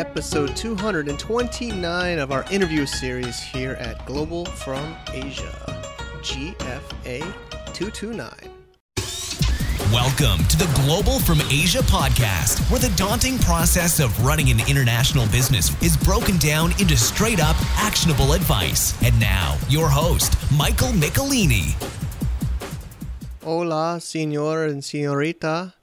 episode 229 of our interview series here at Global from Asia, GFA 229. Welcome to the Global from Asia podcast, where the daunting process of running an international business is broken down into straight up actionable advice. And now, your host, Michael Michelini. Hola, senor and senorita.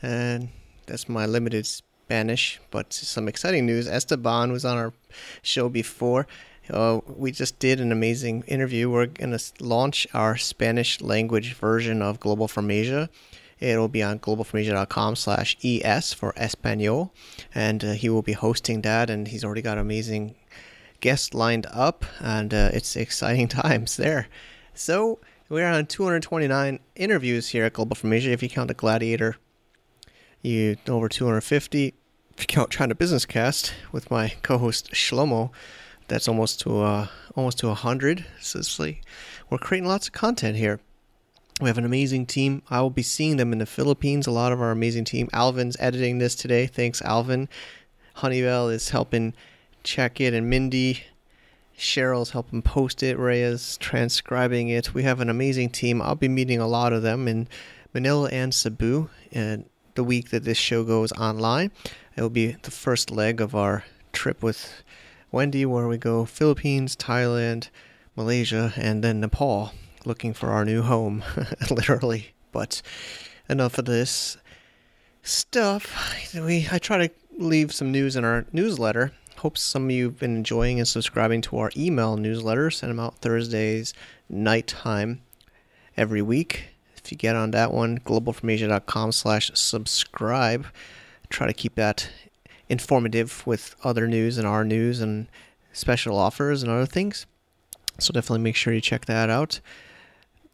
And that's my limited Spanish, but some exciting news. Esteban was on our show before. Uh, we just did an amazing interview. We're going to launch our Spanish language version of Global from Asia. It'll be on globalfromasia.com slash ES for Espanol. And uh, he will be hosting that. And he's already got amazing guests lined up. And uh, it's exciting times there. So we're on 229 interviews here at Global from Asia. If you count the Gladiator you over 250. Count China Business Cast with my co-host Shlomo, that's almost to uh, almost to 100. So it's like we're creating lots of content here. We have an amazing team. I will be seeing them in the Philippines. A lot of our amazing team. Alvin's editing this today. Thanks, Alvin. Honeywell is helping check it, and Mindy. Cheryl's helping post it. Reyes transcribing it. We have an amazing team. I'll be meeting a lot of them in Manila and Cebu. And the week that this show goes online. It will be the first leg of our trip with Wendy, where we go Philippines, Thailand, Malaysia, and then Nepal, looking for our new home, literally. But enough of this stuff. We I try to leave some news in our newsletter. Hope some of you have been enjoying and subscribing to our email newsletter. Send them out Thursdays nighttime every week if you get on that one, globalfromasia.com slash subscribe. Try to keep that informative with other news and our news and special offers and other things. So definitely make sure you check that out.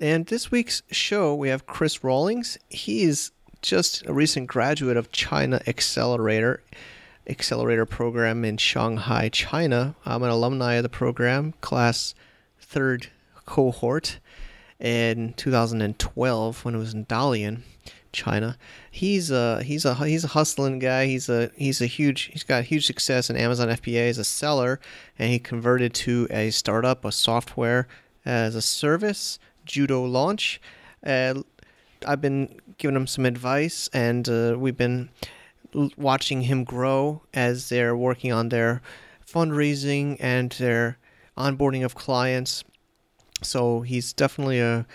And this week's show, we have Chris Rawlings. He is just a recent graduate of China Accelerator Accelerator program in Shanghai, China. I'm an alumni of the program, class third cohort in 2012 when it was in Dalian, China. He's a he's a he's a hustling guy. He's a he's a huge he's got huge success in Amazon FBA as a seller, and he converted to a startup, a software as a service, Judo launch. Uh, I've been giving him some advice, and uh, we've been watching him grow as they're working on their fundraising and their onboarding of clients so he's definitely a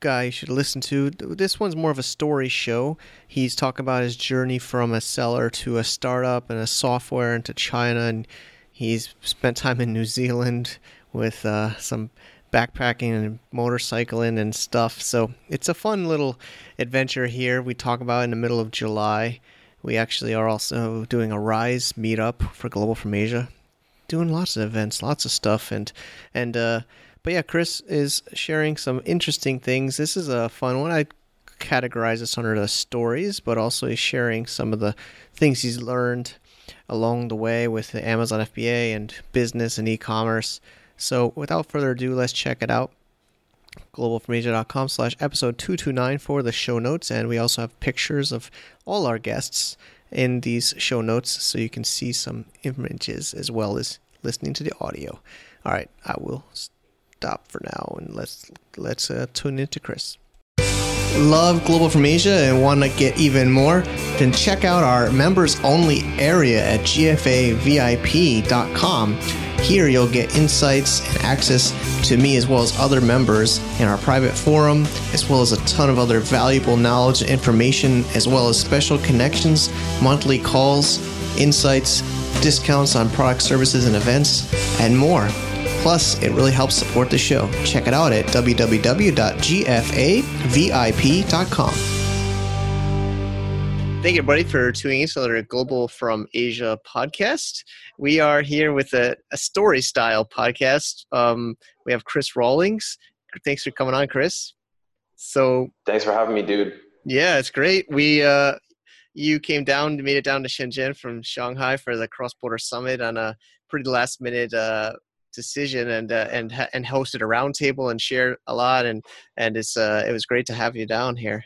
guy you should listen to. This one's more of a story show. He's talking about his journey from a seller to a startup and a software into China, and he's spent time in New Zealand with uh, some backpacking and motorcycling and stuff. So it's a fun little adventure here. We talk about in the middle of July. We actually are also doing a Rise meetup for Global from Asia, doing lots of events, lots of stuff, and and uh, but yeah, Chris is sharing some interesting things. This is a fun one. I categorize this under the stories, but also he's sharing some of the things he's learned along the way with the Amazon FBA and business and e-commerce. So without further ado, let's check it out. globalfromasia.com slash episode 229 for the show notes. And we also have pictures of all our guests in these show notes so you can see some images as well as listening to the audio. All right, I will stop for now and let's let's uh, tune into Chris. Love Global from Asia and want to get even more? Then check out our members only area at gfavip.com. Here you'll get insights and access to me as well as other members in our private forum, as well as a ton of other valuable knowledge and information, as well as special connections, monthly calls, insights, discounts on product services and events, and more. Plus, it really helps support the show. Check it out at www.gfavip.com. Thank you, everybody, for tuning in to another Global from Asia podcast. We are here with a, a story style podcast. Um, we have Chris Rawlings. Thanks for coming on, Chris. So, thanks for having me, dude. Yeah, it's great. We uh, you came down, made it down to Shenzhen from Shanghai for the cross border summit on a pretty last minute uh, decision and uh, and and hosted a roundtable and shared a lot and and it's uh, it was great to have you down here.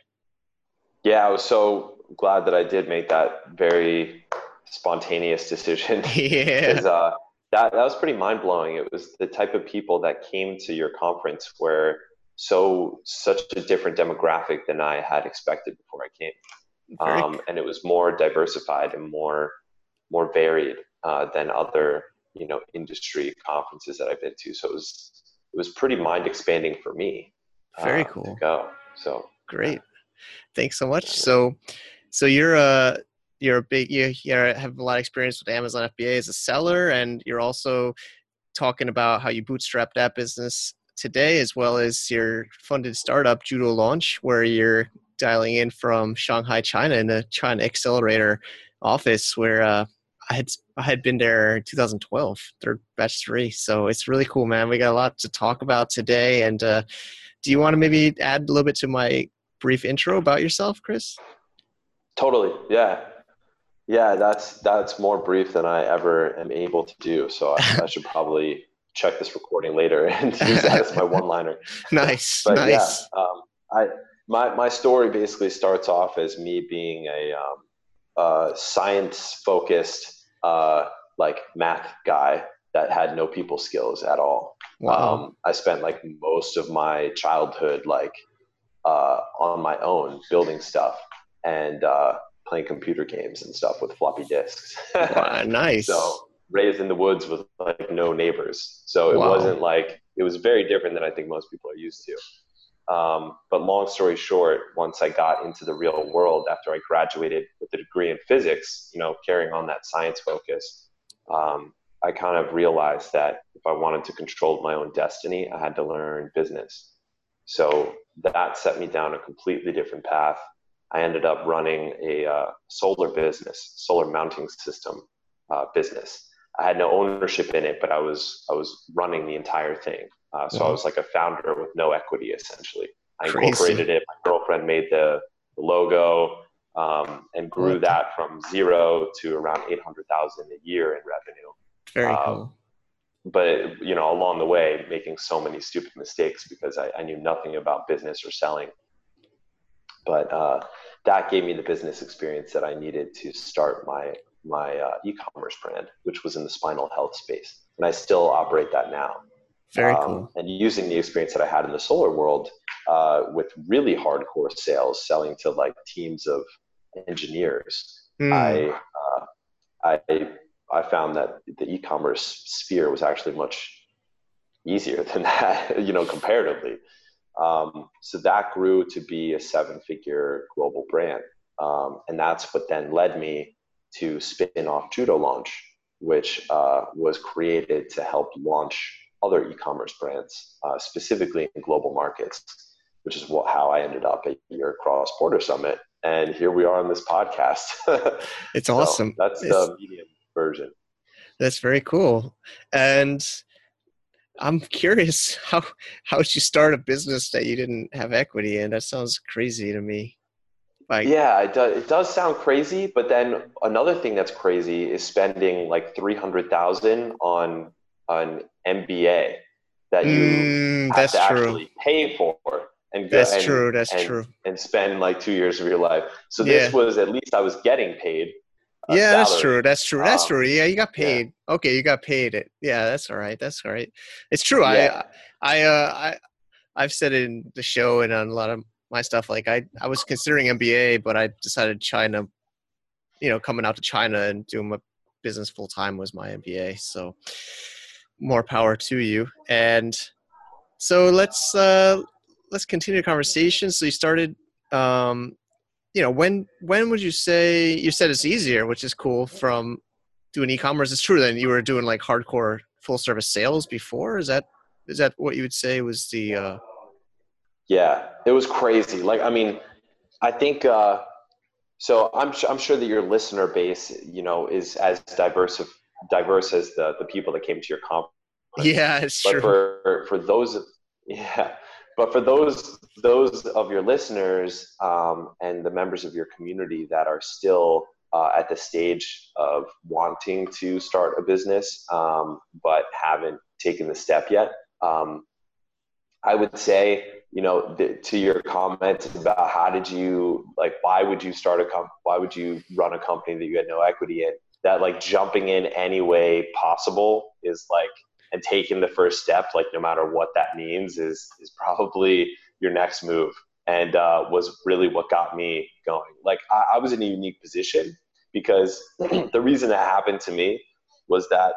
Yeah, I was so glad that I did make that very spontaneous decision. Yeah. uh, that that was pretty mind blowing. It was the type of people that came to your conference were so such a different demographic than I had expected before I came, um, and it was more diversified and more more varied uh, than other you know industry conferences that I've been to. So it was it was pretty mind expanding for me. Very uh, cool. To go. So great. Thanks so much. So, so you're a you're a big you, you have a lot of experience with Amazon FBA as a seller, and you're also talking about how you bootstrapped that business today, as well as your funded startup Judo Launch, where you're dialing in from Shanghai, China, in the China Accelerator office, where uh, I had I had been there in 2012, third batch three. So it's really cool, man. We got a lot to talk about today. And uh, do you want to maybe add a little bit to my brief intro about yourself, Chris? Totally. Yeah. Yeah, that's that's more brief than I ever am able to do. So I, I should probably check this recording later and use that as my one-liner. nice. But nice. yeah, um, I my my story basically starts off as me being a um, uh, science-focused uh, like math guy that had no people skills at all. Wow. Um, I spent like most of my childhood like uh, on my own building stuff and uh, playing computer games and stuff with floppy disks. wow, nice. So raised in the woods with like no neighbors. So it Wow. wasn't like it was very different than I think most people are used to. Um, but long story short, once I got into the real world after I graduated with a degree in physics, you know, carrying on that science focus, um, I kind of realized that if I wanted to control my own destiny, I had to learn business. So that set me down a completely different path. I ended up running a uh, solar business, solar mounting system uh, business. I had no ownership in it, but I was I was running the entire thing. Uh, so I was like a founder with no equity, essentially. I Crazy. incorporated it. My girlfriend made the, the logo um, and grew that from zero to around eight hundred thousand a year in revenue Very um, cool. but you know along the way making so many stupid mistakes because I, I knew nothing about business or selling but uh, that gave me the business experience that i needed to start my my uh, e-commerce brand which was in the spinal health space and i still operate that now Very Um, cool. and using the experience that i had in the solar world uh, with really hardcore sales selling to like teams of engineers Hmm. I, uh, I, I found that the e-commerce sphere was actually much easier than that, you know, comparatively. Um, so that grew to be a seven-figure global brand, um, and that's what then led me to spin off Judo Launch, which uh, was created to help launch other e-commerce brands, uh, specifically in global markets, which is what, how I ended up at your Cross Border Summit and here we are on this podcast. It's So awesome. that's It's- the medium version. That's very cool. And I'm curious how how would you start a business that you didn't have equity in? That sounds crazy to me. Like Yeah, it does, it does sound crazy, but then another thing that's crazy is spending like 300,000 on an MBA that you mm, have to true. actually pay for and go That's and, true. That's and, true. and spend like two years of your life. So this Yeah. was at least I was getting paid. Yeah, that's true. That's true. That's Um, true. Yeah, you got yeah. paid. Okay, you got paid it. Yeah, that's all right. That's all right. It's true. Yeah. I I uh I I've said it in the show and on a lot of my stuff. Like I I was considering MBA, but I decided China, you know, coming out to China and doing my business full time was my MBA. So more power to you. And so let's uh let's continue the conversation. So you started um you know when when would you say you said it's easier which is cool from doing e-commerce it's true then you were doing like hardcore full service sales before is that is that what you would say was the uh Yeah, it was crazy. Like, I mean, I think uh, so. I'm su- I'm sure that your listener base, you know, is as diverse of, diverse as the the people that came to your conference. yeah it's But true for for those, yeah, but for those those of your listeners um, and the members of your community that are still uh, at the stage of wanting to start a business um, but haven't taken the step yet, um, I would say, you know, th- to your comment about how did you like, why would you start a comp, why would you run a company that you had no equity in? that like jumping in any way possible is like and taking the first step, like no matter what that means, is is probably your next move, and uh, was really what got me going. Like I, I was in a unique position because the reason that happened to me was that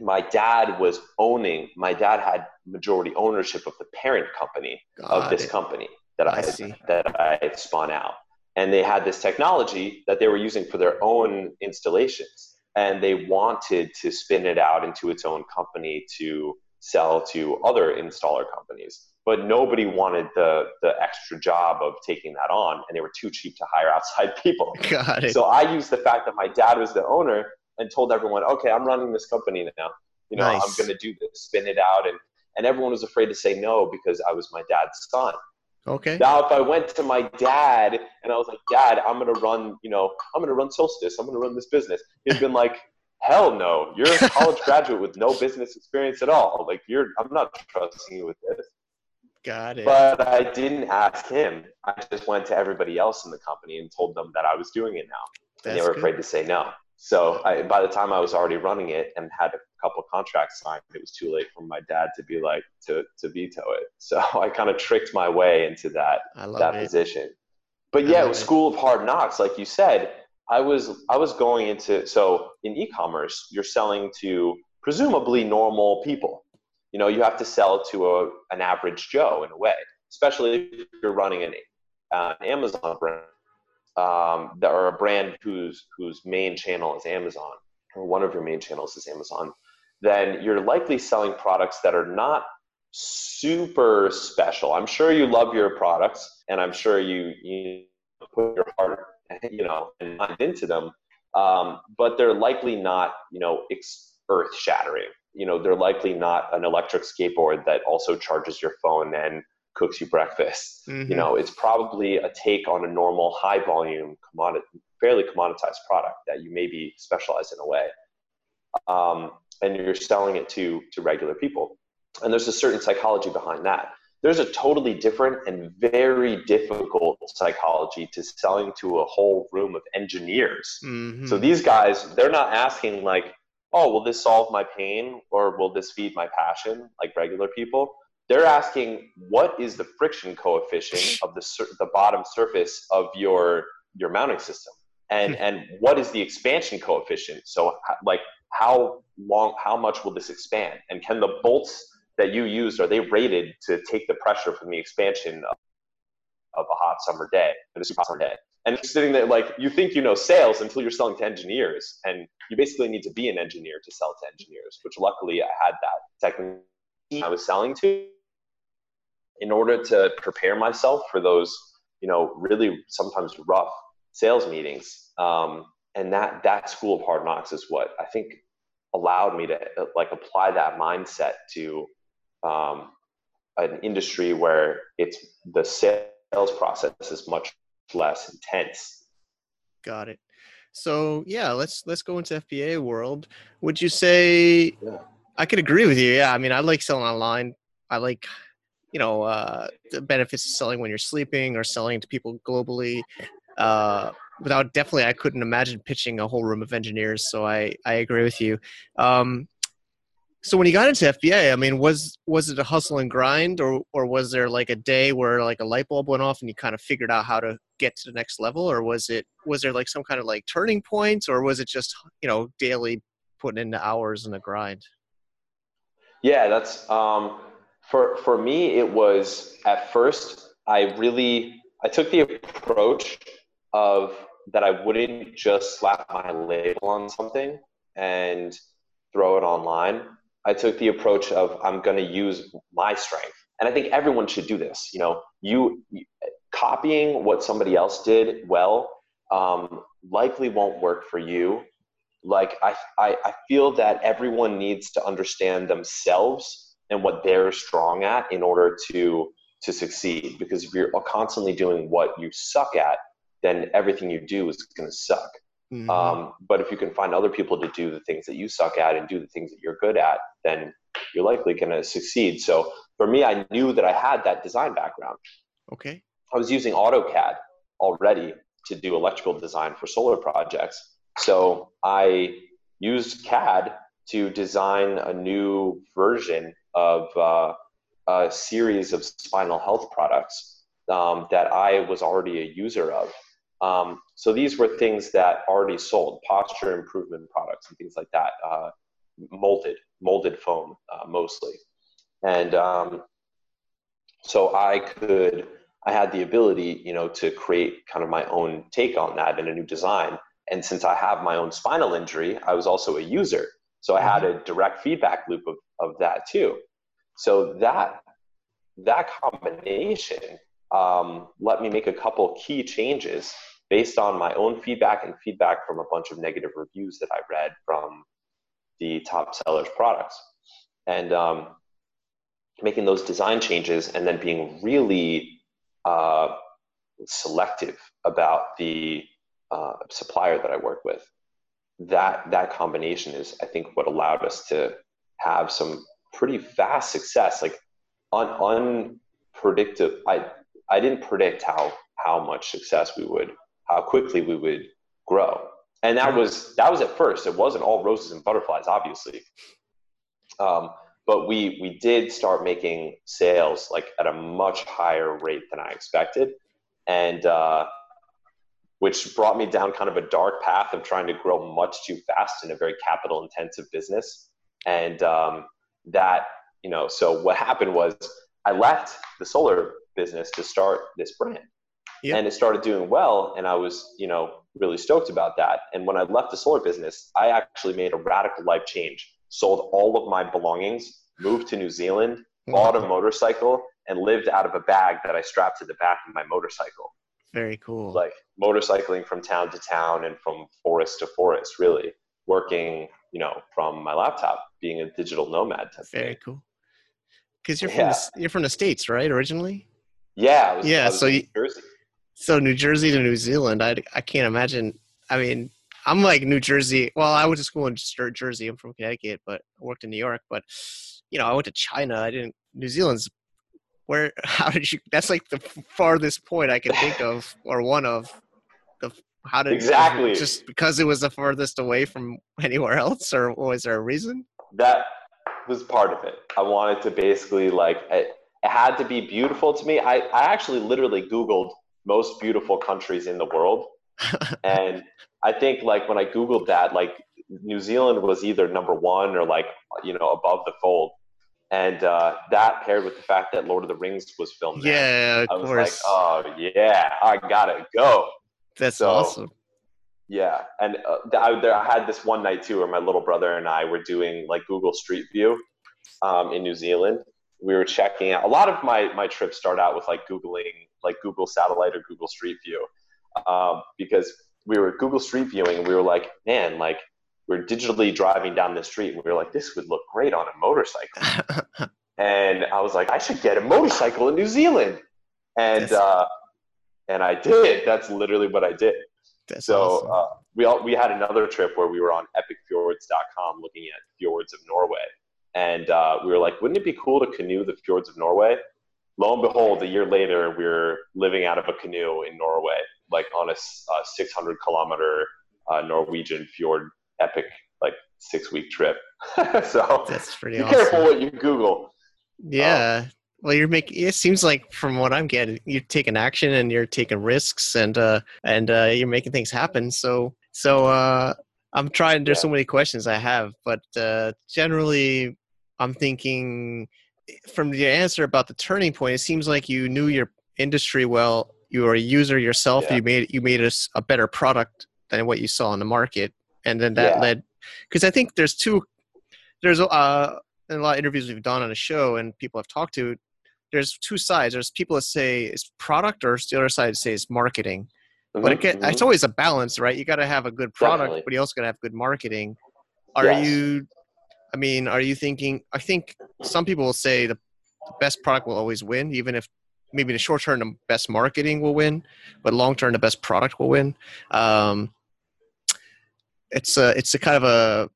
my dad was owning. My dad had majority ownership of the parent company got of this it. company that I, I that I had spun out, and they had this technology that they were using for their own installations. And they wanted to spin it out into its own company to sell to other installer companies. But nobody wanted the the extra job of taking that on. And they were too cheap to hire outside people. Got it. so i used the fact that my dad was the owner and told everyone okay i'm running this company now. You know nice. i'm going to do this spin it out and and everyone was afraid to say no because i was my dad's son Okay. Now, if I went to my dad and I was like, Dad, I'm gonna run, you know, I'm gonna run Solstice. I'm gonna run this business. He'd been like, Hell no, you're a college graduate with no business experience at all. Like, you're, I'm not trusting you with this. Got it. But I didn't ask him. I just went to everybody else in the company and told them that I was doing it now, That's and they were good. afraid to say no. So I, by the time I was already running it and had a couple contracts signed, it was too late for my dad to be like to to veto it. So I kind of tricked my way into that that it. position. But yeah, it was School of Hard Knocks, like you said. I was I was going into so in e-commerce, you're selling to presumably normal people. You know, you have to sell to a an average Joe in a way, especially if you're running an, uh, Amazon brand um, that are a brand whose whose main channel is Amazon, or one of your main channels is Amazon, then you're likely selling products that are not super special. I'm sure you love your products, and I'm sure you you put your heart, you know, and mind into them, um, but they're likely not, you know, earth shattering. You know, they're likely not an electric skateboard that also charges your phone and cooks you breakfast. Mm-hmm. You know, it's probably a take on a normal high volume commodity, fairly commoditized product that you maybe specialize in a way. Um, and you're selling it to to regular people. And there's a certain psychology behind that. There's a totally different and very difficult psychology to selling to a whole room of engineers. Mm-hmm. So these guys, they're not asking like, "Oh, will this solve my pain or will this feed my passion?" like regular people they're asking what is the friction coefficient of the sur- the bottom surface of your your mounting system and hmm. and what is the expansion coefficient so like how long how much will this expand and can the bolts that you used are they rated to take the pressure from the expansion of, of a hot summer day a super hot summer day and sitting there like you think you know sales until you're selling to engineers and you basically need to be an engineer to sell to engineers which luckily i had that technique i was selling to in order to prepare myself for those, you know, really sometimes rough sales meetings. Um, and that that school of hard knocks is what I think allowed me to like apply that mindset to um, an industry where it's the sales process is much less intense. Got it. So yeah, let's let's go into FBA world. Would you say yeah. I could agree with you? Yeah, I mean, I like selling online. I like you know uh, the benefits of selling when you're sleeping or selling to people globally uh, without definitely i couldn't imagine pitching a whole room of engineers so i i agree with you. Um, so when you got into fba i mean was was it a hustle and grind or or was there like a day where like a light bulb went off and you kind of figured out how to get to the next level? Or was it was there like some kind of like turning points or was it just you know daily putting in the hours and the grind? Yeah that's um for for me it was at first i really i took the approach of that i wouldn't just slap my label on something and throw it online. I took the approach of i'm going to use my strength. And i think everyone should do this you know? You, copying what somebody else did well um, likely won't work for you. Like I, I, I feel that everyone needs to understand themselves and what they're strong at in order to to succeed. Because if you're constantly doing what you suck at then everything you do is going to suck. Mm-hmm. um, but if you can find other people to do the things that you suck at and do the things that you're good at then you're likely going to succeed. So for me i knew that i had that design background. Okay. I was using autocad already to do electrical design for solar projects. So I used CAD to design a new version of uh, a series of spinal health products um, that I was already a user of. Um, so these were things that already sold, posture improvement products and things like that, uh, molded, molded foam uh, mostly. And um, so I could, I had the ability, you know, to create kind of my own take on that in a new design. And since I have my own spinal injury, I was also a user. So I had mm-hmm. a direct feedback loop of, of that too. So that that combination um, let me make a couple key changes based on my own feedback and feedback from a bunch of negative reviews that I read from the top sellers products. And um, making those design changes and then being really uh, selective about the uh, supplier that I work with. That that combination is, I think, what allowed us to have some pretty fast success. Like un, unpredictable. I didn't predict how how much success we would, how quickly we would grow, and that was that was at first. It wasn't all roses and butterflies, obviously. Um, but we we did start making sales like at a much higher rate than I expected, and uh, which brought me down kind of a dark path of trying to grow much too fast in a very capital intensive business, and um, that you know so what happened was I left the solar business to start this brand. Yep. And it started doing well, and I was, you know, really stoked about that. And when I left the solar business, I actually made a radical life change sold all of my belongings, moved to New Zealand, bought a motorcycle, and lived out of a bag that I strapped to the back of my motorcycle. Very cool. Like motorcycling from town to town and from forest to forest, really working, you know, from my laptop, being a digital nomad. Very cool. Because you're from yeah. the, you're from the states, right? Originally. Yeah. Was, yeah. so New Jersey. So New Jersey to New Zealand, I I can't imagine. I mean, I'm like New Jersey. Well, I went to school in Jersey. I'm from Connecticut, but I worked in New York. But you know, I went to China. I didn't. New Zealand's where? How did you? That's like the farthest point I can think of, or one of. The how did exactly just because it was the farthest away from anywhere else, or was there a reason? That was part of it. I wanted to basically like it, had to be beautiful to me. I I actually literally Googled most beautiful countries in the world, and I think like when I Googled that, like New Zealand was either number one or like, you know, above the fold. And uh, that paired with the fact that Lord of the Rings was filmed there, yeah, I was course. like, oh yeah, I gotta go. That's so, awesome. Yeah, and uh, I, there, I had this one night too, where my little brother and I were doing like Google Street View um, in New Zealand. We were checking out. A lot of my my trips start out with like googling like Google Satellite or Google Street View, um, because we were Google Street viewing and we were like, man, like we're digitally driving down the street and we were like, this would look great on a motorcycle. and I was like, I should get a motorcycle in New Zealand. And uh, and I did. That's literally what I did. That's so awesome. uh, we all, we had another trip where we were on epicfjords.com looking at fjords of Norway. And uh, we were like, wouldn't it be cool to canoe the fjords of Norway? Lo and behold, a year later, we are living out of a canoe in Norway like on a, a 600 kilometer uh, Norwegian fjord epic like six week trip. so that's pretty. Be awesome. careful what you Google. Yeah. Um, well, you're making. It seems like from what I'm getting, you're taking action and you're taking risks and uh and uh you're making things happen. So so uh I'm trying. There's yeah. so many questions I have, but uh generally, I'm thinking from your answer about the turning point. It seems like you knew your industry well you are a user yourself yeah. you made you made a, a better product than what you saw on the market and then that yeah. led because i think there's two there's uh in a lot of interviews we've done on the show and people I've talked to there's two sides there's people that say it's product or the other side say it's marketing mm-hmm, but it get, mm-hmm. it's always a balance right you got to have a good product Definitely. but you also got to have good marketing are yes. you i mean are you thinking i think some people will say the best product will always win even if maybe in the short term the best marketing will win, but long term the best product will win. Um, it's a it's a kind of a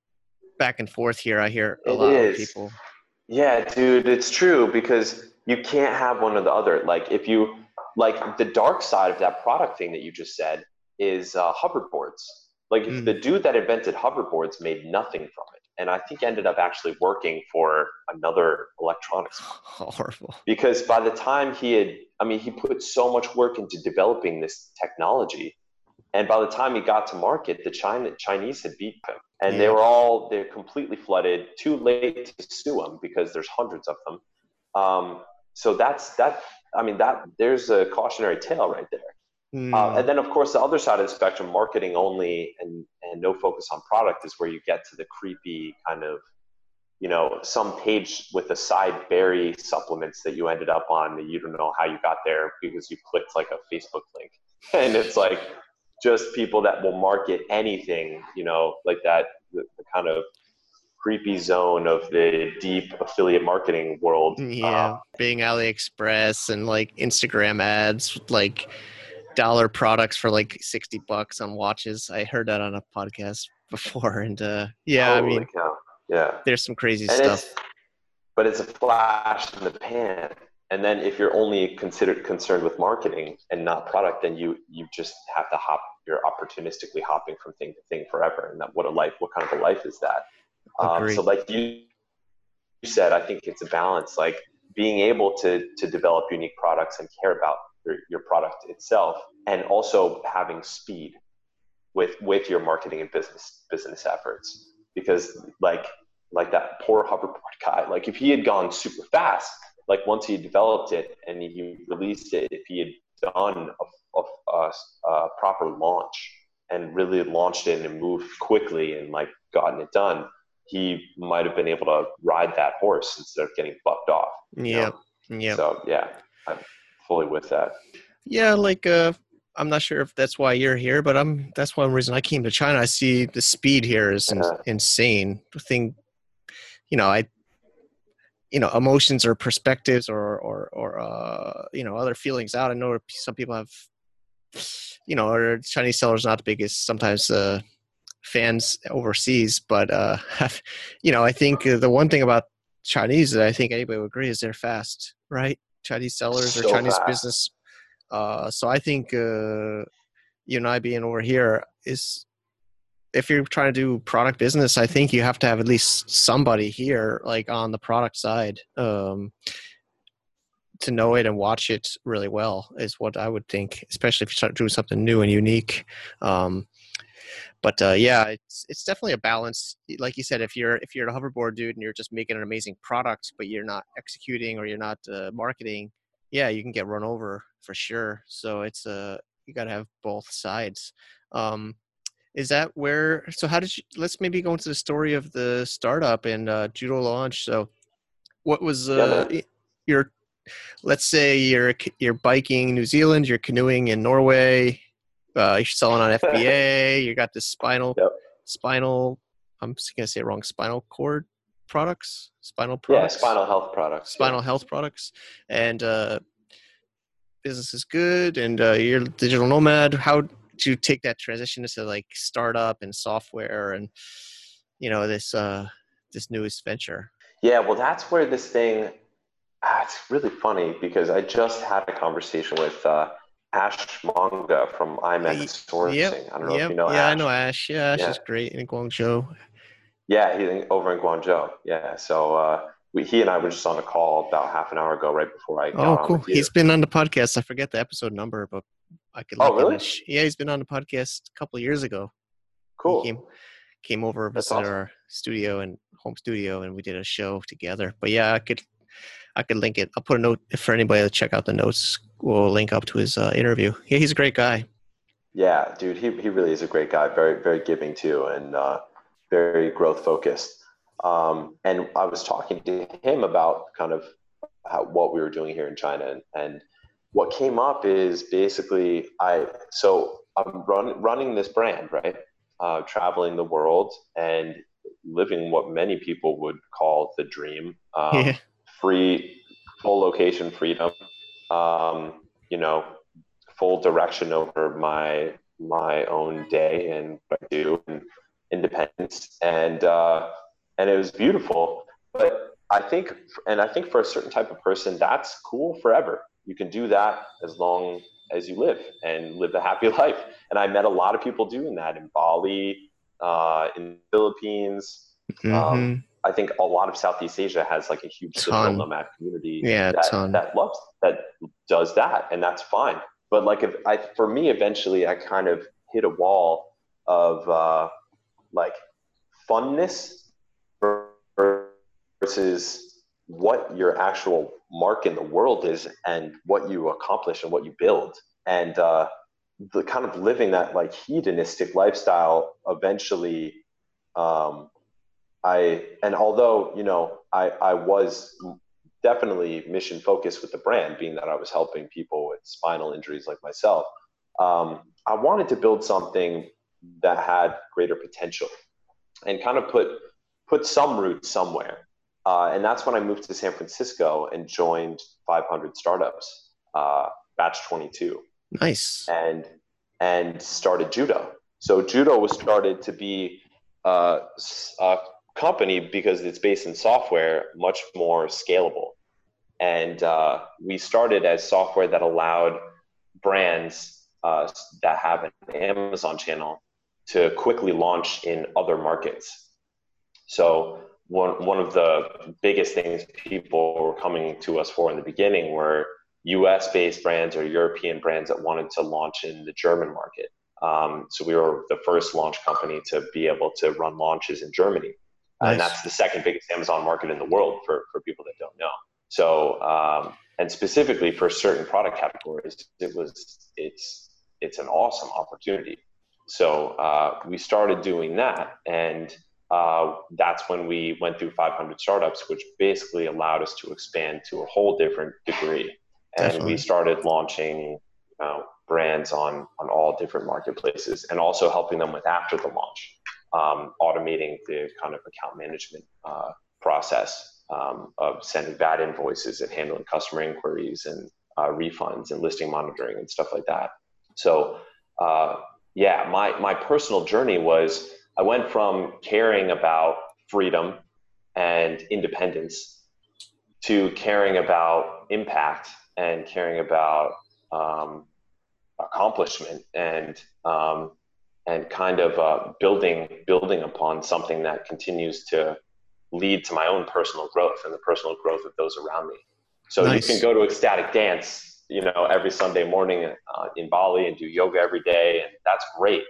back and forth here. I hear a it lot is. of people. Yeah, dude, it's true because you can't have one or the other. Like if you like the dark side of that product thing that you just said is uh, hoverboards. Like mm. the dude that invented hoverboards made nothing from it, and I think ended up actually working for another electronics. Horrible. Because by the time he had, I mean, he put so much work into developing this technology, and by the time he got to market, the China Chinese had beat him, and yeah. they were all they're completely flooded. Too late to sue them because there's hundreds of them. Um, so that's that. I mean, that there's a cautionary tale right there. Mm. Uh, and then, of course, the other side of the spectrum, marketing only and and no focus on product, is where you get to the creepy kind of, you know, some page with acai berry supplements that you ended up on that you don't know how you got there because you clicked like a Facebook link, and it's like just people that will market anything, you know, like that, the, the kind of creepy zone of the deep affiliate marketing world. Yeah, um, being AliExpress and like Instagram ads, like dollar products for like 60 bucks on watches. I heard that on a podcast before. And uh, yeah, I mean, cow. yeah, there's some crazy and stuff. It's, but it's a flash in the pan. And then if you're only considered concerned with marketing and not product, then you you just have to hop. You're opportunistically hopping from thing to thing forever. And that what a life, what kind of a life is that? Um, so like you, you said, I think it's a balance. Like being able to to develop unique products and care about your, your product itself, and also having speed with with your marketing and business business efforts. Because like like that poor hoverboard guy, like if he had gone super fast, like once he developed it and he released it, if he had done a, a, a proper launch and really launched it and moved quickly and like gotten it done, he might have been able to ride that horse instead of getting bucked off. Yeah. Yeah. So yeah, I'm fully with that. Yeah, like uh I'm not sure if that's why you're here, but I'm that's one reason I came to China. I see the speed here is yeah. insane. The thing you know, I you know, emotions or perspectives or or or uh you know, other feelings out. I know some people have you know, or Chinese sellers not the biggest sometimes uh fans overseas, but uh, you know, I think the one thing about Chinese that I think anybody would agree is they're fast, right? Chinese sellers so or Chinese business. Uh, so I think uh, you and I being over here is, if you're trying to do product business, I think you have to have at least somebody here, like on the product side, um, to know it and watch it really well. Is what I would think, especially if you start doing something new and unique. Um, but uh, yeah, it's it's definitely a balance. Like you said, if you're if you're a hoverboard dude and you're just making an amazing product, but you're not executing or you're not uh, marketing, yeah, you can get run over for sure. So it's uh you got to have both sides. Um, is that where? So how did you? Let's maybe go into the story of the startup and uh, judo launch. So, what was uh, yeah, your? Let's say you're you're biking New Zealand, you're canoeing in Norway, uh, you're selling on FBA. you got the spinal, yep. spinal. I'm just gonna say it wrong. Spinal cord products, spinal products. Yeah, spinal health products. Spinal yeah. health products, and uh, business is good. And uh, you're digital nomad. How did you take that transition into like startup and software and you know this uh, this newest venture? Yeah, well, that's where this thing. Ah, it's really funny because I just had a conversation with. Uh, Ash Monga from IMEX Sourcing. Yep, I don't know yep, if you know yeah, Ash. I know Ash. Yeah, Ash yeah. is great in Guangzhou. Yeah, he's over in Guangzhou. Yeah, so uh, we, he and I were just on a call about half an hour ago, right before I. oh, cool. He's been on the podcast. I forget the episode number, but I could. Oh, really? Yeah, he's been on the podcast a couple years ago. Cool. He came, came over, visited awesome. our studio and home studio, and we did a show together. But yeah, I could I could link it. I'll put a note for anybody to check out the notes. We'll link up to his uh, interview. Yeah, he's a great guy. Yeah, dude, he, he really is a great guy. Very very giving too, and uh, very growth focused. Um, and I was talking to him about kind of how, what we were doing here in China, and, and what came up is basically I so I'm run, running this brand, right? Uh, traveling the world and living what many people would call the dream. Um, yeah free, full location freedom, um, you know, full direction over my my own day and what I do and independence and uh, and it was beautiful. But I think and I think for a certain type of person that's cool forever. You can do that as long as you live and live a happy life. And I met a lot of people doing that in Bali, uh, in the Philippines. Um, mm-hmm. Um, I think a lot of Southeast Asia has like a huge digital nomad community yeah, that, that loves that does that, and that's fine. But like, if I for me, eventually, I kind of hit a wall of uh, like funness versus what your actual mark in the world is and what you accomplish and what you build. And uh, the kind of living that like hedonistic lifestyle eventually um, i and although you know i i was definitely mission focused with the brand being that i was helping people with spinal injuries like myself um, i wanted to build something that had greater potential and kind of put put some roots somewhere uh, and that's when I moved to San Francisco and joined 500 startups, uh, batch 22. Nice. And and started Judo. So Judo was started to be uh, a company because it's based in software, much more scalable. And uh, we started as software that allowed brands uh, that have an Amazon channel to quickly launch in other markets. So one one of the biggest things people were coming to us for in the beginning were U.S. based brands or European brands that wanted to launch in the German market. Um, so we were the first launch company to be able to run launches in Germany, nice. and that's the second biggest Amazon market in the world for for people that don't know. So um, and specifically for certain product categories, it was it's it's an awesome opportunity. So uh, we started doing that and uh, that's when we went through 500 startups, which basically allowed us to expand to a whole different degree. And Definitely. we started launching uh, brands on on all different marketplaces, and also helping them with after the launch, um, automating the kind of account management uh, process um, of sending VAT invoices and handling customer inquiries and uh, refunds and listing monitoring and stuff like that. So, uh, yeah, my my personal journey was I went from caring about freedom and independence to caring about impact and caring about um, accomplishment and um, and kind of uh, building building upon something that continues to lead to my own personal growth and the personal growth of those around me. So nice. you can go to ecstatic dance, you know, every Sunday morning uh, in Bali and do yoga every day, and that's great.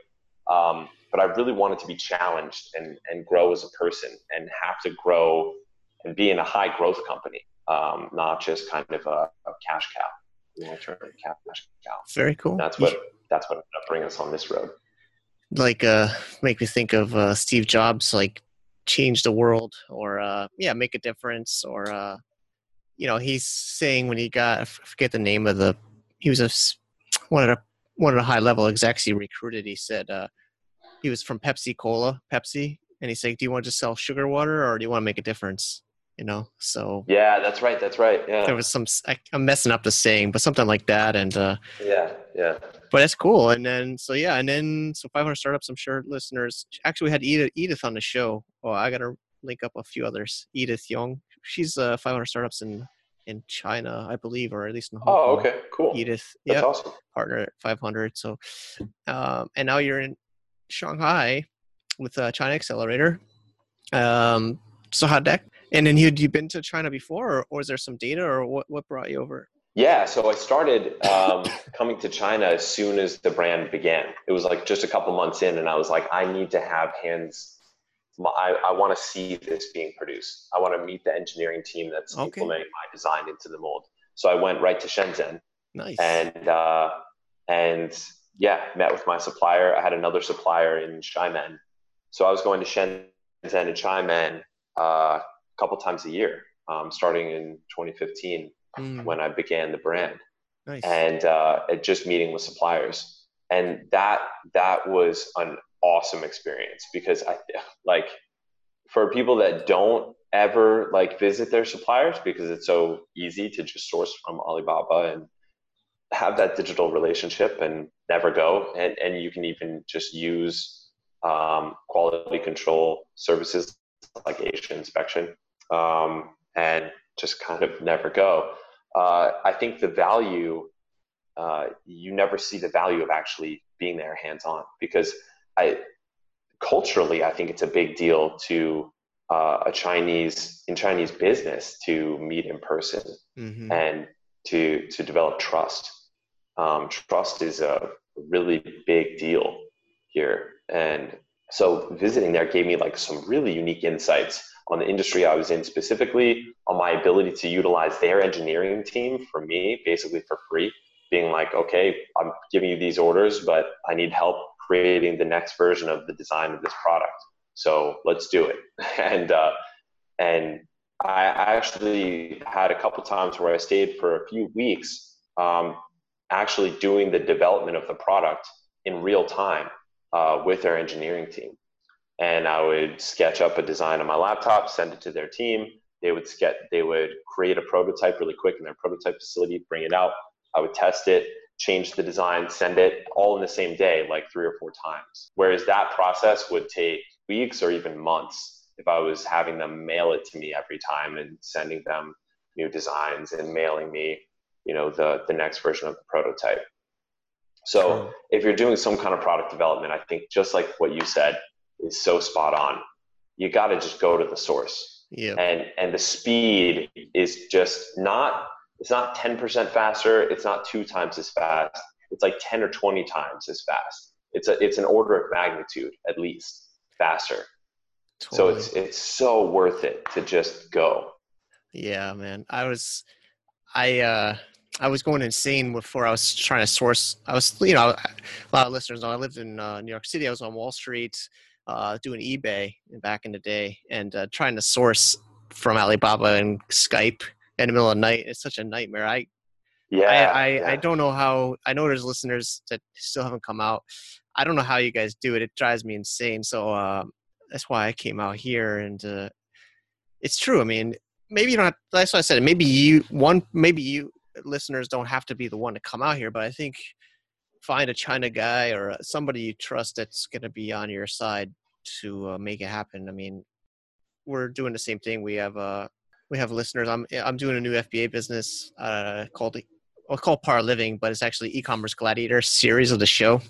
Um, but I really wanted to be challenged and, and grow as a person and have to grow and be in a high growth company, um, not just kind of a, a cash cow. We want to turn a cash cow. Very cool. That's what that's what bring us on this road. Like, uh, make me think of uh, Steve Jobs, like change the world or uh, yeah, make a difference or uh, you know, he's saying when he got I forget the name of the he was a one of the one of the high level execs he recruited. He said. Uh, he was from Pepsi Cola, Pepsi, and he's like, "Do you want to sell sugar water, or do you want to make a difference?" You know, so yeah, that's right, that's right. Yeah, there was some. I, am messing up the saying, but something like that, and uh, yeah, yeah. But that's cool, and then so yeah, and then so 500 startups. I'm sure listeners actually we had Edith, Edith on the show. Oh, I gotta link up a few others. Edith Yeung, she's uh 500 startups in in China, I believe, or at least in Hong oh, Kong. Oh, okay, cool. Edith, yeah, awesome. partner at 500. So, um, and now you're in Shanghai with uh, China Accelerator. Um, so how'd that? And then you had you been to China before, or, or was there some data, or what, what brought you over? Yeah, so I started um, coming to China as soon as the brand began. It was like just a couple months in, and I was like, I need to have hands. I, I want to see this being produced. I want to meet the engineering team that's okay. implementing my design into the mold. So I went right to Shenzhen. Nice. And uh, and yeah, met with my supplier. I had another supplier in Xiamen. So I was going to Shenzhen and Xiamen uh, couple times a year, um, starting in 2015 mm. when I began the brand. Nice. And uh, just meeting with suppliers. And that that was an awesome experience because I like for people that don't ever like visit their suppliers because it's so easy to just source from Alibaba and have that digital relationship and never go. And, and you can even just use um, quality control services like Asian inspection um, and just kind of never go. Uh, I think the value uh, you never see the value of actually being there hands on because I culturally I think it's a big deal to uh, a Chinese in Chinese business to meet in person mm-hmm. and to to develop trust. Um, trust is a really big deal here, and so visiting there gave me like some really unique insights on the industry I was in specifically, on my ability to utilize their engineering team for me, basically for free, being like, okay, I'm giving you these orders, but I need help creating the next version of the design of this product. So let's do it. and uh, and I actually had a couple times where I stayed for a few weeks, um, actually doing the development of the product in real time uh, with our engineering team. And I would sketch up a design on my laptop, send it to their team. They would sketch, they would create a prototype really quick in their prototype facility, bring it out. I would test it, change the design, send it all in the same day, like three or four times. Whereas that process would take weeks or even months if I was having them mail it to me every time and sending them new designs and mailing me, you know, the the next version of the prototype. So if you're doing some kind of product development, I think just like what you said is so spot on. You got to just go to the source. Yeah. And and the speed is just not it's not 10% faster, it's not two times as fast. It's like 10 or 20 times as fast. It's a it's an order of magnitude at least faster. Totally. So it's it's so worth it to just go. Yeah, man. I was I uh I was going insane before I was trying to source. I was, you know, a lot of listeners know I lived in uh, New York City. I was on Wall Street uh, doing eBay back in the day and uh, trying to source from Alibaba and Skype in the middle of the night. It's such a nightmare. I, yeah, I, I, yeah. I don't know how. I know there's listeners that still haven't come out. I don't know how you guys do it. It drives me insane. So uh, that's why I came out here, and uh, it's true. I mean, maybe you don't. Have, that's why I said maybe you one. Maybe you listeners don't have to be the one to come out here, but I think find a China guy or somebody you trust that's going to be on your side to uh, make it happen. I mean, we're doing the same thing. We have uh, we have listeners. I'm I'm doing a new FBA business uh, called well, called Par Living, but it's actually e-commerce gladiator series of the show.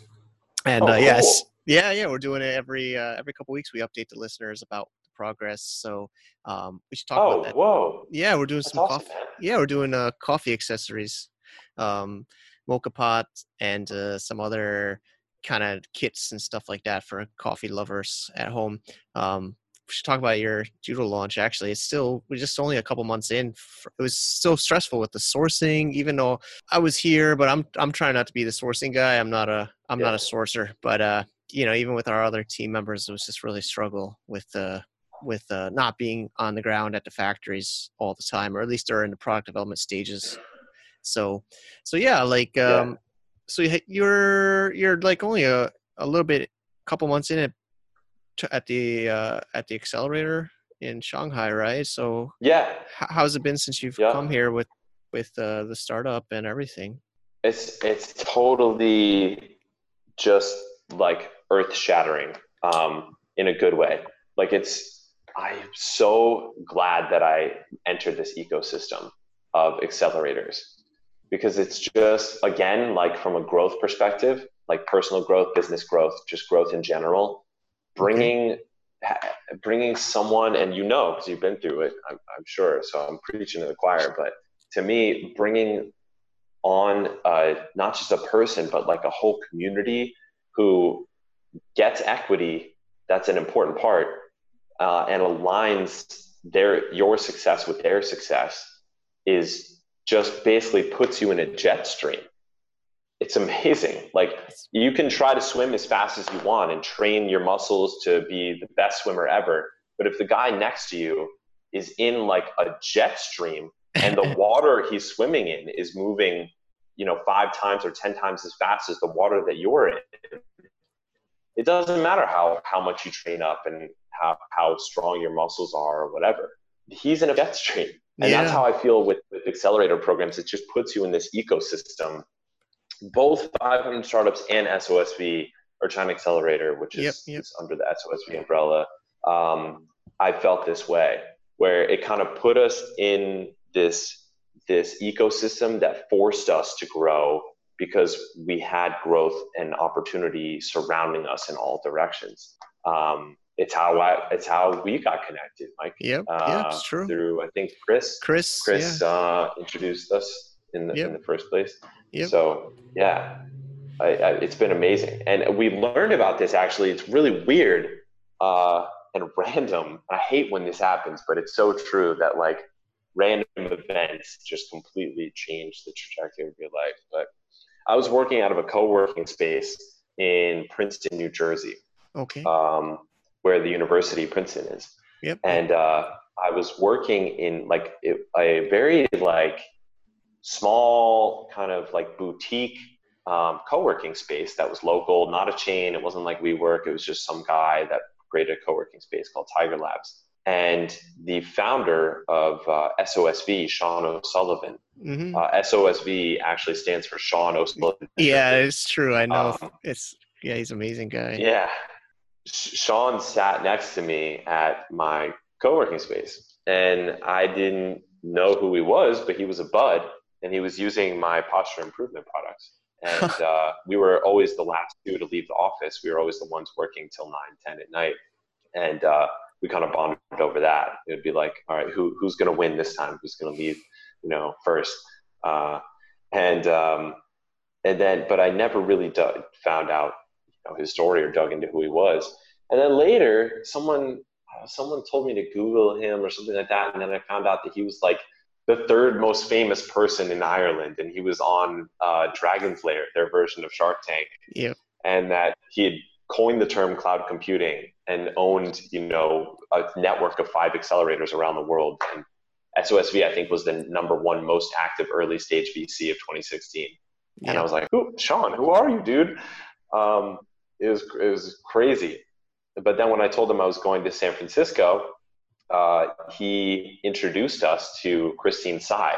And oh, uh, yes, yeah, yeah, we're doing it every uh, every couple weeks. We update the listeners about the progress. So um, we should talk oh, about that. whoa! Yeah, we're doing That's some awesome, coffee. Yeah, we're doing uh, coffee accessories, um, moka pot, and uh, some other kind of kits and stuff like that for coffee lovers at home. Um, we should talk about your judo launch. Actually, it's still we're just only a couple months in. It was so stressful with the sourcing, even though I was here. But I'm I'm trying not to be the sourcing guy. I'm not a I'm yeah. not a sourcer. But uh, you know, even with our other team members, it was just really struggle with the with uh, not being on the ground at the factories all the time, or at least during the product development stages. So, so yeah, like, um, yeah. so you're you're like only a, a little bit, a couple months in it at the uh, at the accelerator in Shanghai, right? So yeah, how's it been since you've yeah. come here with with uh, the startup and everything? It's it's totally just like earth shattering um, in a good way. Like it's I'm so glad that I entered this ecosystem of accelerators because it's just, again, like from a growth perspective, like personal growth, business growth, just growth in general, bringing bringing someone and you know because you've been through it I'm, I'm, sure so i'm preaching to the choir but to me bringing on uh, not just a person but like a whole community who gets equity that's an important part uh, and aligns their your success with their success is just basically puts you in a jet stream. It's amazing. Like you can try to swim as fast as you want and train your muscles to be the best swimmer ever. But if the guy next to you is in like a jet stream and the water he's swimming in is moving, you know, five times or 10 times as fast as the water that you're in, it doesn't matter how, how much you train up and how, how strong your muscles are or whatever. He's in a jet stream. And yeah. that's how I feel with, with accelerator programs. It just puts you in this ecosystem. Both 500 startups and SOSV or China Accelerator, which is, yep, yep. is under the SOSV umbrella. Um, I felt this way, where it kind of put us in this this ecosystem that forced us to grow because we had growth and opportunity surrounding us in all directions. Um, it's how I, it's how we got connected, Mike. Yep, uh, yeah, it's true. Through I think Chris. Chris. Chris yeah. uh, introduced us in the Yep. in the first place. Yep. So yeah, I, I, it's been amazing, and we learned about this. Actually, it's really weird uh, and random. I hate when this happens, but it's so true that like random events just completely change the trajectory of your life. But I was working out of a co-working space in Princeton, New Jersey, Okay. um, where the University of Princeton is yep. and uh, I was working in like a very like small kind of like boutique um, co-working space that was local, not a chain. It wasn't like WeWork. It was just some guy that created a co-working space called Tiger Labs. And the founder of uh, SOSV, Sean O'Sullivan, hmm uh, SOSV actually stands for Sean O'Sullivan. yeah, it's true. I know. Um, it's yeah, he's an amazing guy. Yeah. Sean sat next to me at my co-working space and I didn't know who he was, but he was a bud and he was using my posture improvement products. And uh, we were always the last two to leave the office. We were always the ones working till 9, 10 at night. And uh, we kind of bonded over that. It would be like, all right, who, who's going to win this time? Who's going to leave, you know, first? Uh, and, um, and then, but I never really found out know, his story or dug into who he was. And then later, someone uh, someone told me to Google him or something like that, and then I found out that he was like the third most famous person in Ireland, and he was on uh, Dragon's Lair, their version of Shark Tank, Yep. and that he had coined the term cloud computing and owned, you know, a network of five accelerators around the world. And SOSV, I think, was the number one most active early stage VC of 2016. And I was like, who, Sean, who are you, dude? Um, it was it was crazy. But then when I told him I was going to San Francisco, uh, he introduced us to Christine Tsai,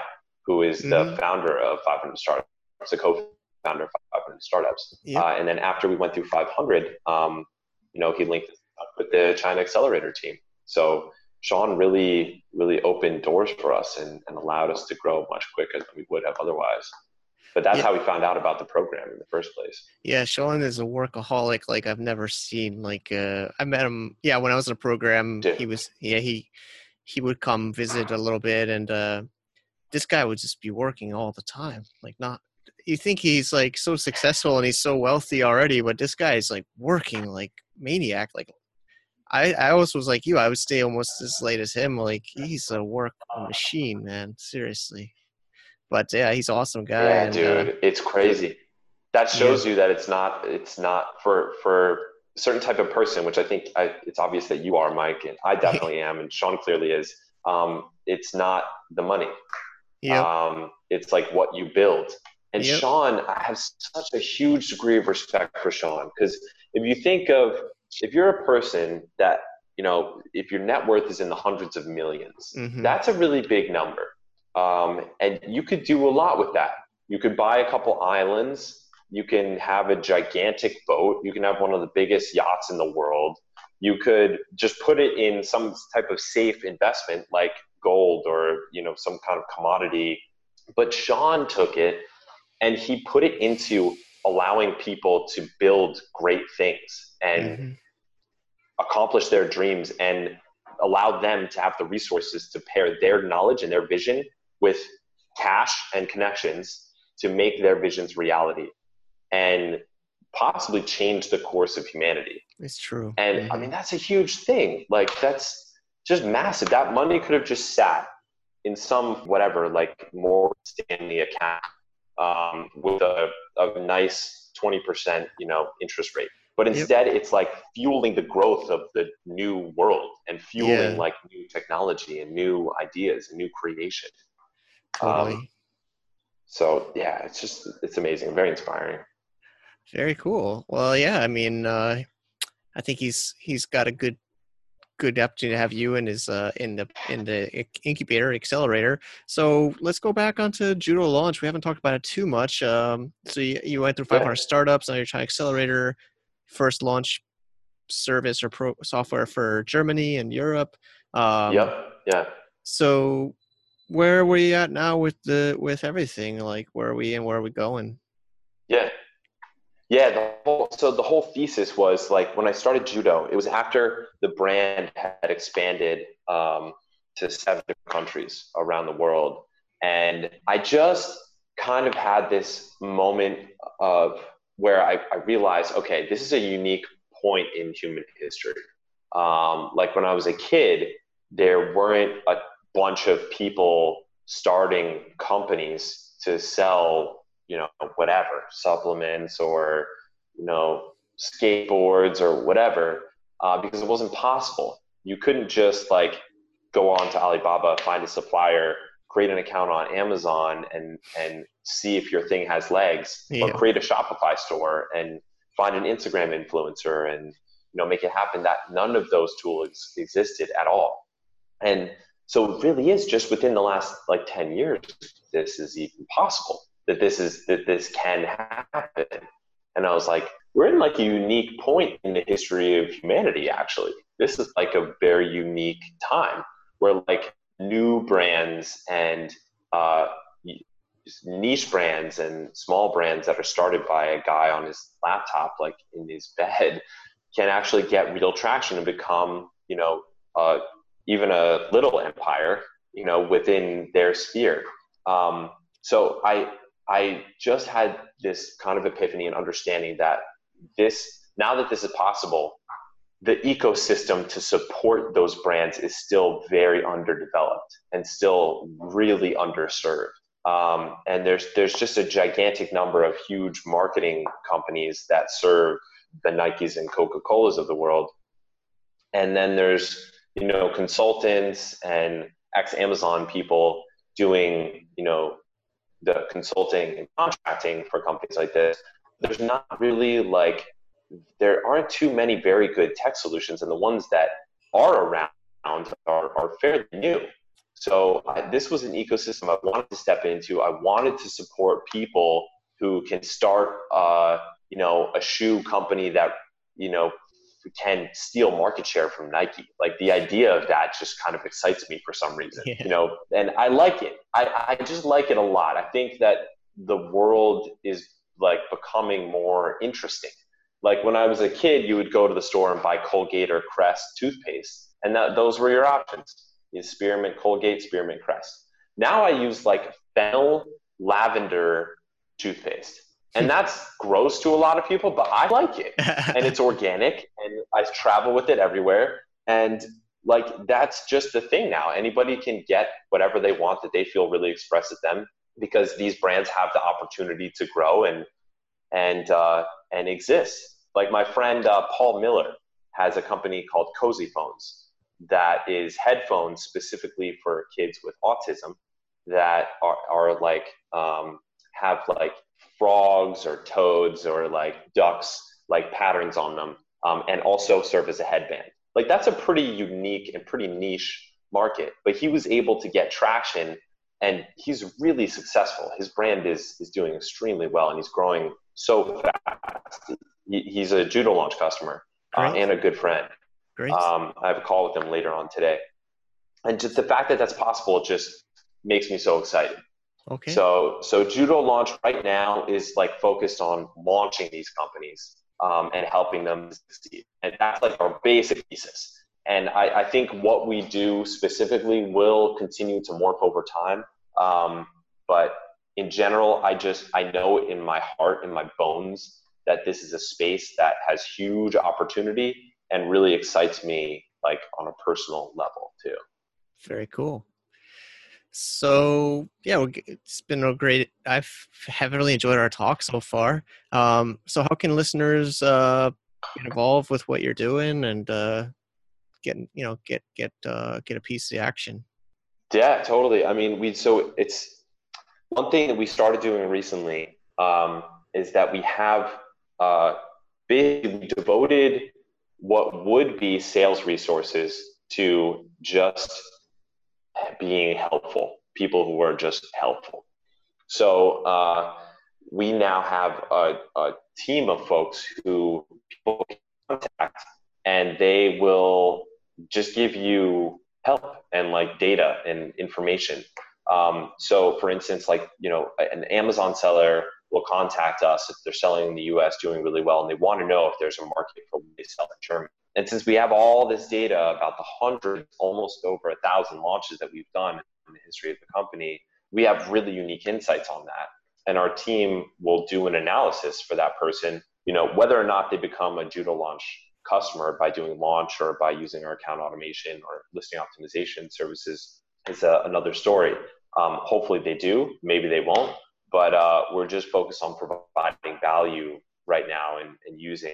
who is the Mhm. founder of 500 Startups, the co-founder of 500 Startups. Yep. Uh, and then after we went through 500, um, you know, he linked us up with the China Accelerator team. So Sean really, really opened doors for us and, and allowed us to grow much quicker than we would have otherwise. But that's Yeah. how we found out about the program in the first place. Yeah, Sean is a workaholic like I've never seen. Like uh I met him yeah, when I was in a program, he was yeah, he he would come visit a little bit and uh this guy would just be working all the time. Like not you think he's like so successful and he's so wealthy already, but this guy is like working like maniac. Like I I always was like you, I would stay almost as late as him. Like he's a work machine, man. Seriously. But yeah, he's an awesome guy. yeah, and, uh, dude, it's crazy. That shows you that it's not it's not for for a certain type of person, which I think I, it's obvious that you are, Mike, and I definitely am, and Sean clearly is. Um, it's not the money. yeah. Um, it's like what you build. And Yep. Sean, I have such a huge degree of respect for Sean because if you think of if you're a person that you know if your net worth is in the hundreds of 1000000s Mhm. that's a really big number, um, and you could do a lot with that. You could buy a couple islands. You can have a gigantic boat. You can have one of the biggest yachts in the world. You could just put it in some type of safe investment like gold or you know some kind of commodity. But Sean took it and he put it into allowing people to build great things and Mhm. accomplish their dreams and allow them to have the resources to pair their knowledge and their vision with cash and connections to make their visions reality and possibly change the course of humanity. It's true. And I Mhm. mean, that's a huge thing. Like, that's just massive. That money could have just sat in some whatever, like Morgan Stanley account um, with a, a nice 20%, you know, interest rate. But Yep. instead, it's like fueling the growth of the new world and fueling Yeah. like new technology and new ideas and new creation. Totally. Um, so yeah, it's just it's amazing, very inspiring. Very cool. Well, yeah, I mean, uh, I think he's he's got a good good opportunity to have you in his uh, in the in the incubator accelerator. So let's go back onto Judo launch. We haven't talked about it too much. Um, so you, you went through 500 startups. Now you're China accelerator, first launch service or pro software for Germany and Europe. Um, yep. Yeah. So where are we at now with the with everything? Like where are we and where are we going? Yeah. Yeah, the whole, so the whole thesis was like when I started judo, it was after the brand had expanded um, to seven countries around the world. And I just kind of had this moment of where I, I realized, okay, this is a unique point in human history. Um, like when I was a kid, there weren't a bunch of people starting companies to sell, you know, whatever supplements or you know skateboards or whatever, uh, because it wasn't possible. You couldn't just like go on to Alibaba, find a supplier, create an account on Amazon, and and see if your thing has legs, yeah. or create a Shopify store and find an Instagram influencer and you know make it happen. That none of those tools existed at all, and so it really is just within the last like ten years this is even possible that this is that this can happen. And I was like, we're in like a unique point in the history of humanity. Actually, this is like a very unique time where like new brands and uh, niche brands and small brands that are started by a guy on his laptop, like in his bed, can actually get real traction and become, you know, uh, even a little empire, you know, within their sphere. Um, so I I just had this kind of epiphany and understanding that this now that this is possible, the ecosystem to support those brands is still very underdeveloped and still really underserved. Um, and there's there's just a gigantic number of huge marketing companies that serve the Nikes and Coca Colas of the world, and then there's you know consultants and ex Amazon people doing you know the consulting and contracting for companies like this. There's not really like there aren't too many very good tech solutions, and the ones that are around are, are fairly new. So uh, this was an ecosystem I wanted to step into. I wanted to support people who can start, uh, you know, a shoe company that you know can steal market share from Nike. Like the idea of that just kind of excites me for some reason, yeah. you know, and I like it. I, I just like it a lot. I think that the world is like becoming more interesting like when I was a kid, you would go to the store and buy Colgate or Crest toothpaste, and that those were your options: is spearmint Colgate, spearmint Crest. Now I use like fennel lavender toothpaste, and that's gross to a lot of people, but I like it, and it's organic, and I travel with it everywhere, and like that's just the thing now. Anybody can get whatever they want that they feel really expresses them because these brands have the opportunity to grow and and uh, and exist. Like my friend uh, Paul Miller has a company called Cozy Phones that is headphones specifically for kids with autism that are, are like um, have like frogs or toads or like ducks like patterns on them um, and also serve as a headband like that's a pretty unique and pretty niche market but he was able to get traction and he's really successful his brand is is doing extremely well and he's growing so fast he's a judo launch customer uh, and a good friend. Great. Um, I have a call with him later on today, and just the fact that that's possible just makes me so excited. Okay. So so judo launch right now is like focused on launching these companies um, and helping them succeed, and that's like our basic thesis. And I, I think what we do specifically will continue to morph over time. Um, but in general, I just I know in my heart, in my bones, that this is a space that has huge opportunity and really excites me like on a personal level too. Very cool. So yeah, it's been a great. I've have really enjoyed our talk so far. Um, so how can listeners uh, get involved with what you're doing and uh, get you know get get uh, get a piece of the action? Yeah, totally. I mean, we so it's one thing that we started doing recently um, is that we have uh, basically devoted what would be sales resources to just being helpful, people who are just helpful. So uh, we now have a, a, team of folks who people contact, and they will just give you help and like data and information. Um, so, for instance, like you know, an Amazon seller will contact us if they're selling in the US doing really well and they want to know if there's a market for what they sell in Germany. And since we have all this data about the hundreds, almost over a thousand launches that we've done in the history of the company, we have really unique insights on that. And our team will do an analysis for that person, you know, whether or not they become a Judo launch customer by doing launch or by using our account automation or listing optimization services is uh, another story. Um, hopefully they do, maybe they won't, but uh, we're just focused on providing value right now and, and using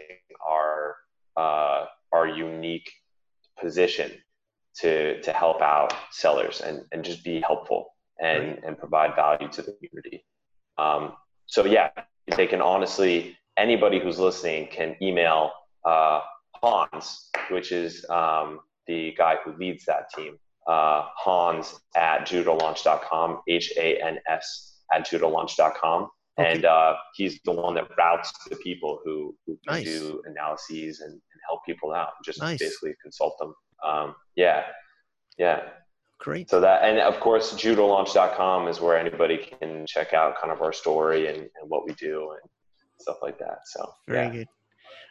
our uh, our unique position to to help out sellers and, and just be helpful and, right. and provide value to the community. Um, so yeah, they can honestly anybody who's listening can email uh, Hans, which is um, the guy who leads that team, uh, Hans at judolaunch.com, H A N S at judolaunch.com. Okay. And uh, he's the one that routes the people who, who nice. do analyses and, and, help people out, just nice. basically consult them. Um, yeah, yeah. Great. So that, and of course, judolaunch.com is where anybody can check out kind of our story and, and what we do and stuff like that. So very yeah. good.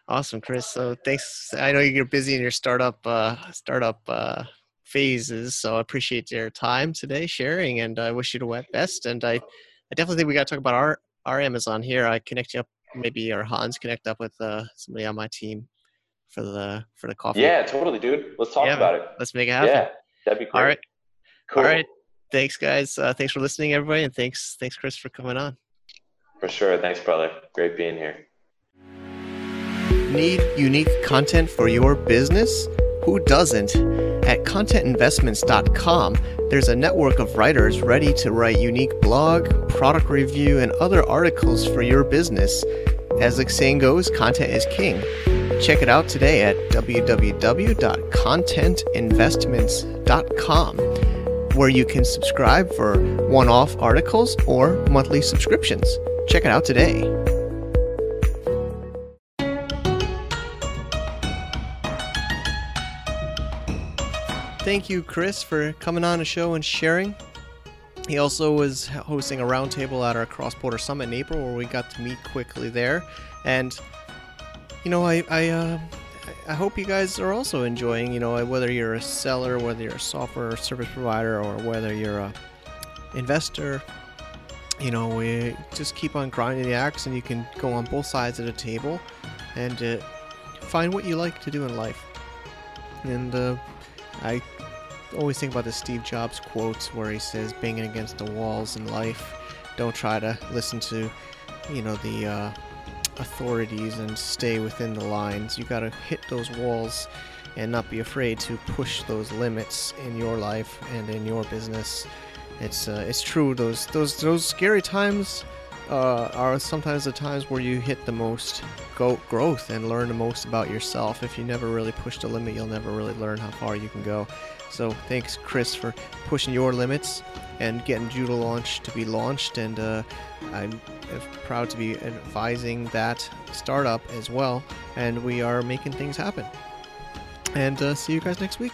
Awesome, Chris. So thanks. I know you're busy in your startup uh, startup uh, phases, so I appreciate your time today sharing, and I wish you the best. And I, I definitely think we got to talk about our our Amazon here. I connect you up, maybe or Hans connect up with uh, somebody on my team for the for the coffee. Yeah, totally, dude. Let's talk yeah, about it. Let's make it happen. Yeah, that'd be great. All right. Cool. All right. Thanks, guys. Uh, thanks for listening, everybody, and thanks, thanks, Chris, for coming on. For sure. Thanks, brother. Great being here. Need unique content for your business? Who doesn't? At contentinvestments.com, there's a network of writers ready to write unique blog, product review, and other articles for your business. As the saying goes, content is king. Check it out today at www.contentinvestments.com, where you can subscribe for one off articles or monthly subscriptions. Check it out today. Thank you, Chris, for coming on the show and sharing. He also was hosting a roundtable at our Cross Border Summit in April, where we got to meet quickly there. And you know, I I, uh, I hope you guys are also enjoying. You know, whether you're a seller, whether you're a software or service provider, or whether you're a investor. You know, we just keep on grinding the axe, and you can go on both sides of the table and uh, find what you like to do in life. And uh, I always think about the Steve Jobs quotes where he says, banging against the walls in life. Don't try to listen to, you know, the uh, authorities and stay within the lines. You got to hit those walls and not be afraid to push those limits in your life and in your business. It's uh, it's true. Those those those scary times uh, are sometimes the times where you hit the most go- growth and learn the most about yourself. If you never really push the limit, you'll never really learn how far you can go. So thanks, Chris, for pushing your limits and getting Judo Launch to be launched. And uh, I'm proud to be advising that startup as well. And we are making things happen. And uh, see you guys next week.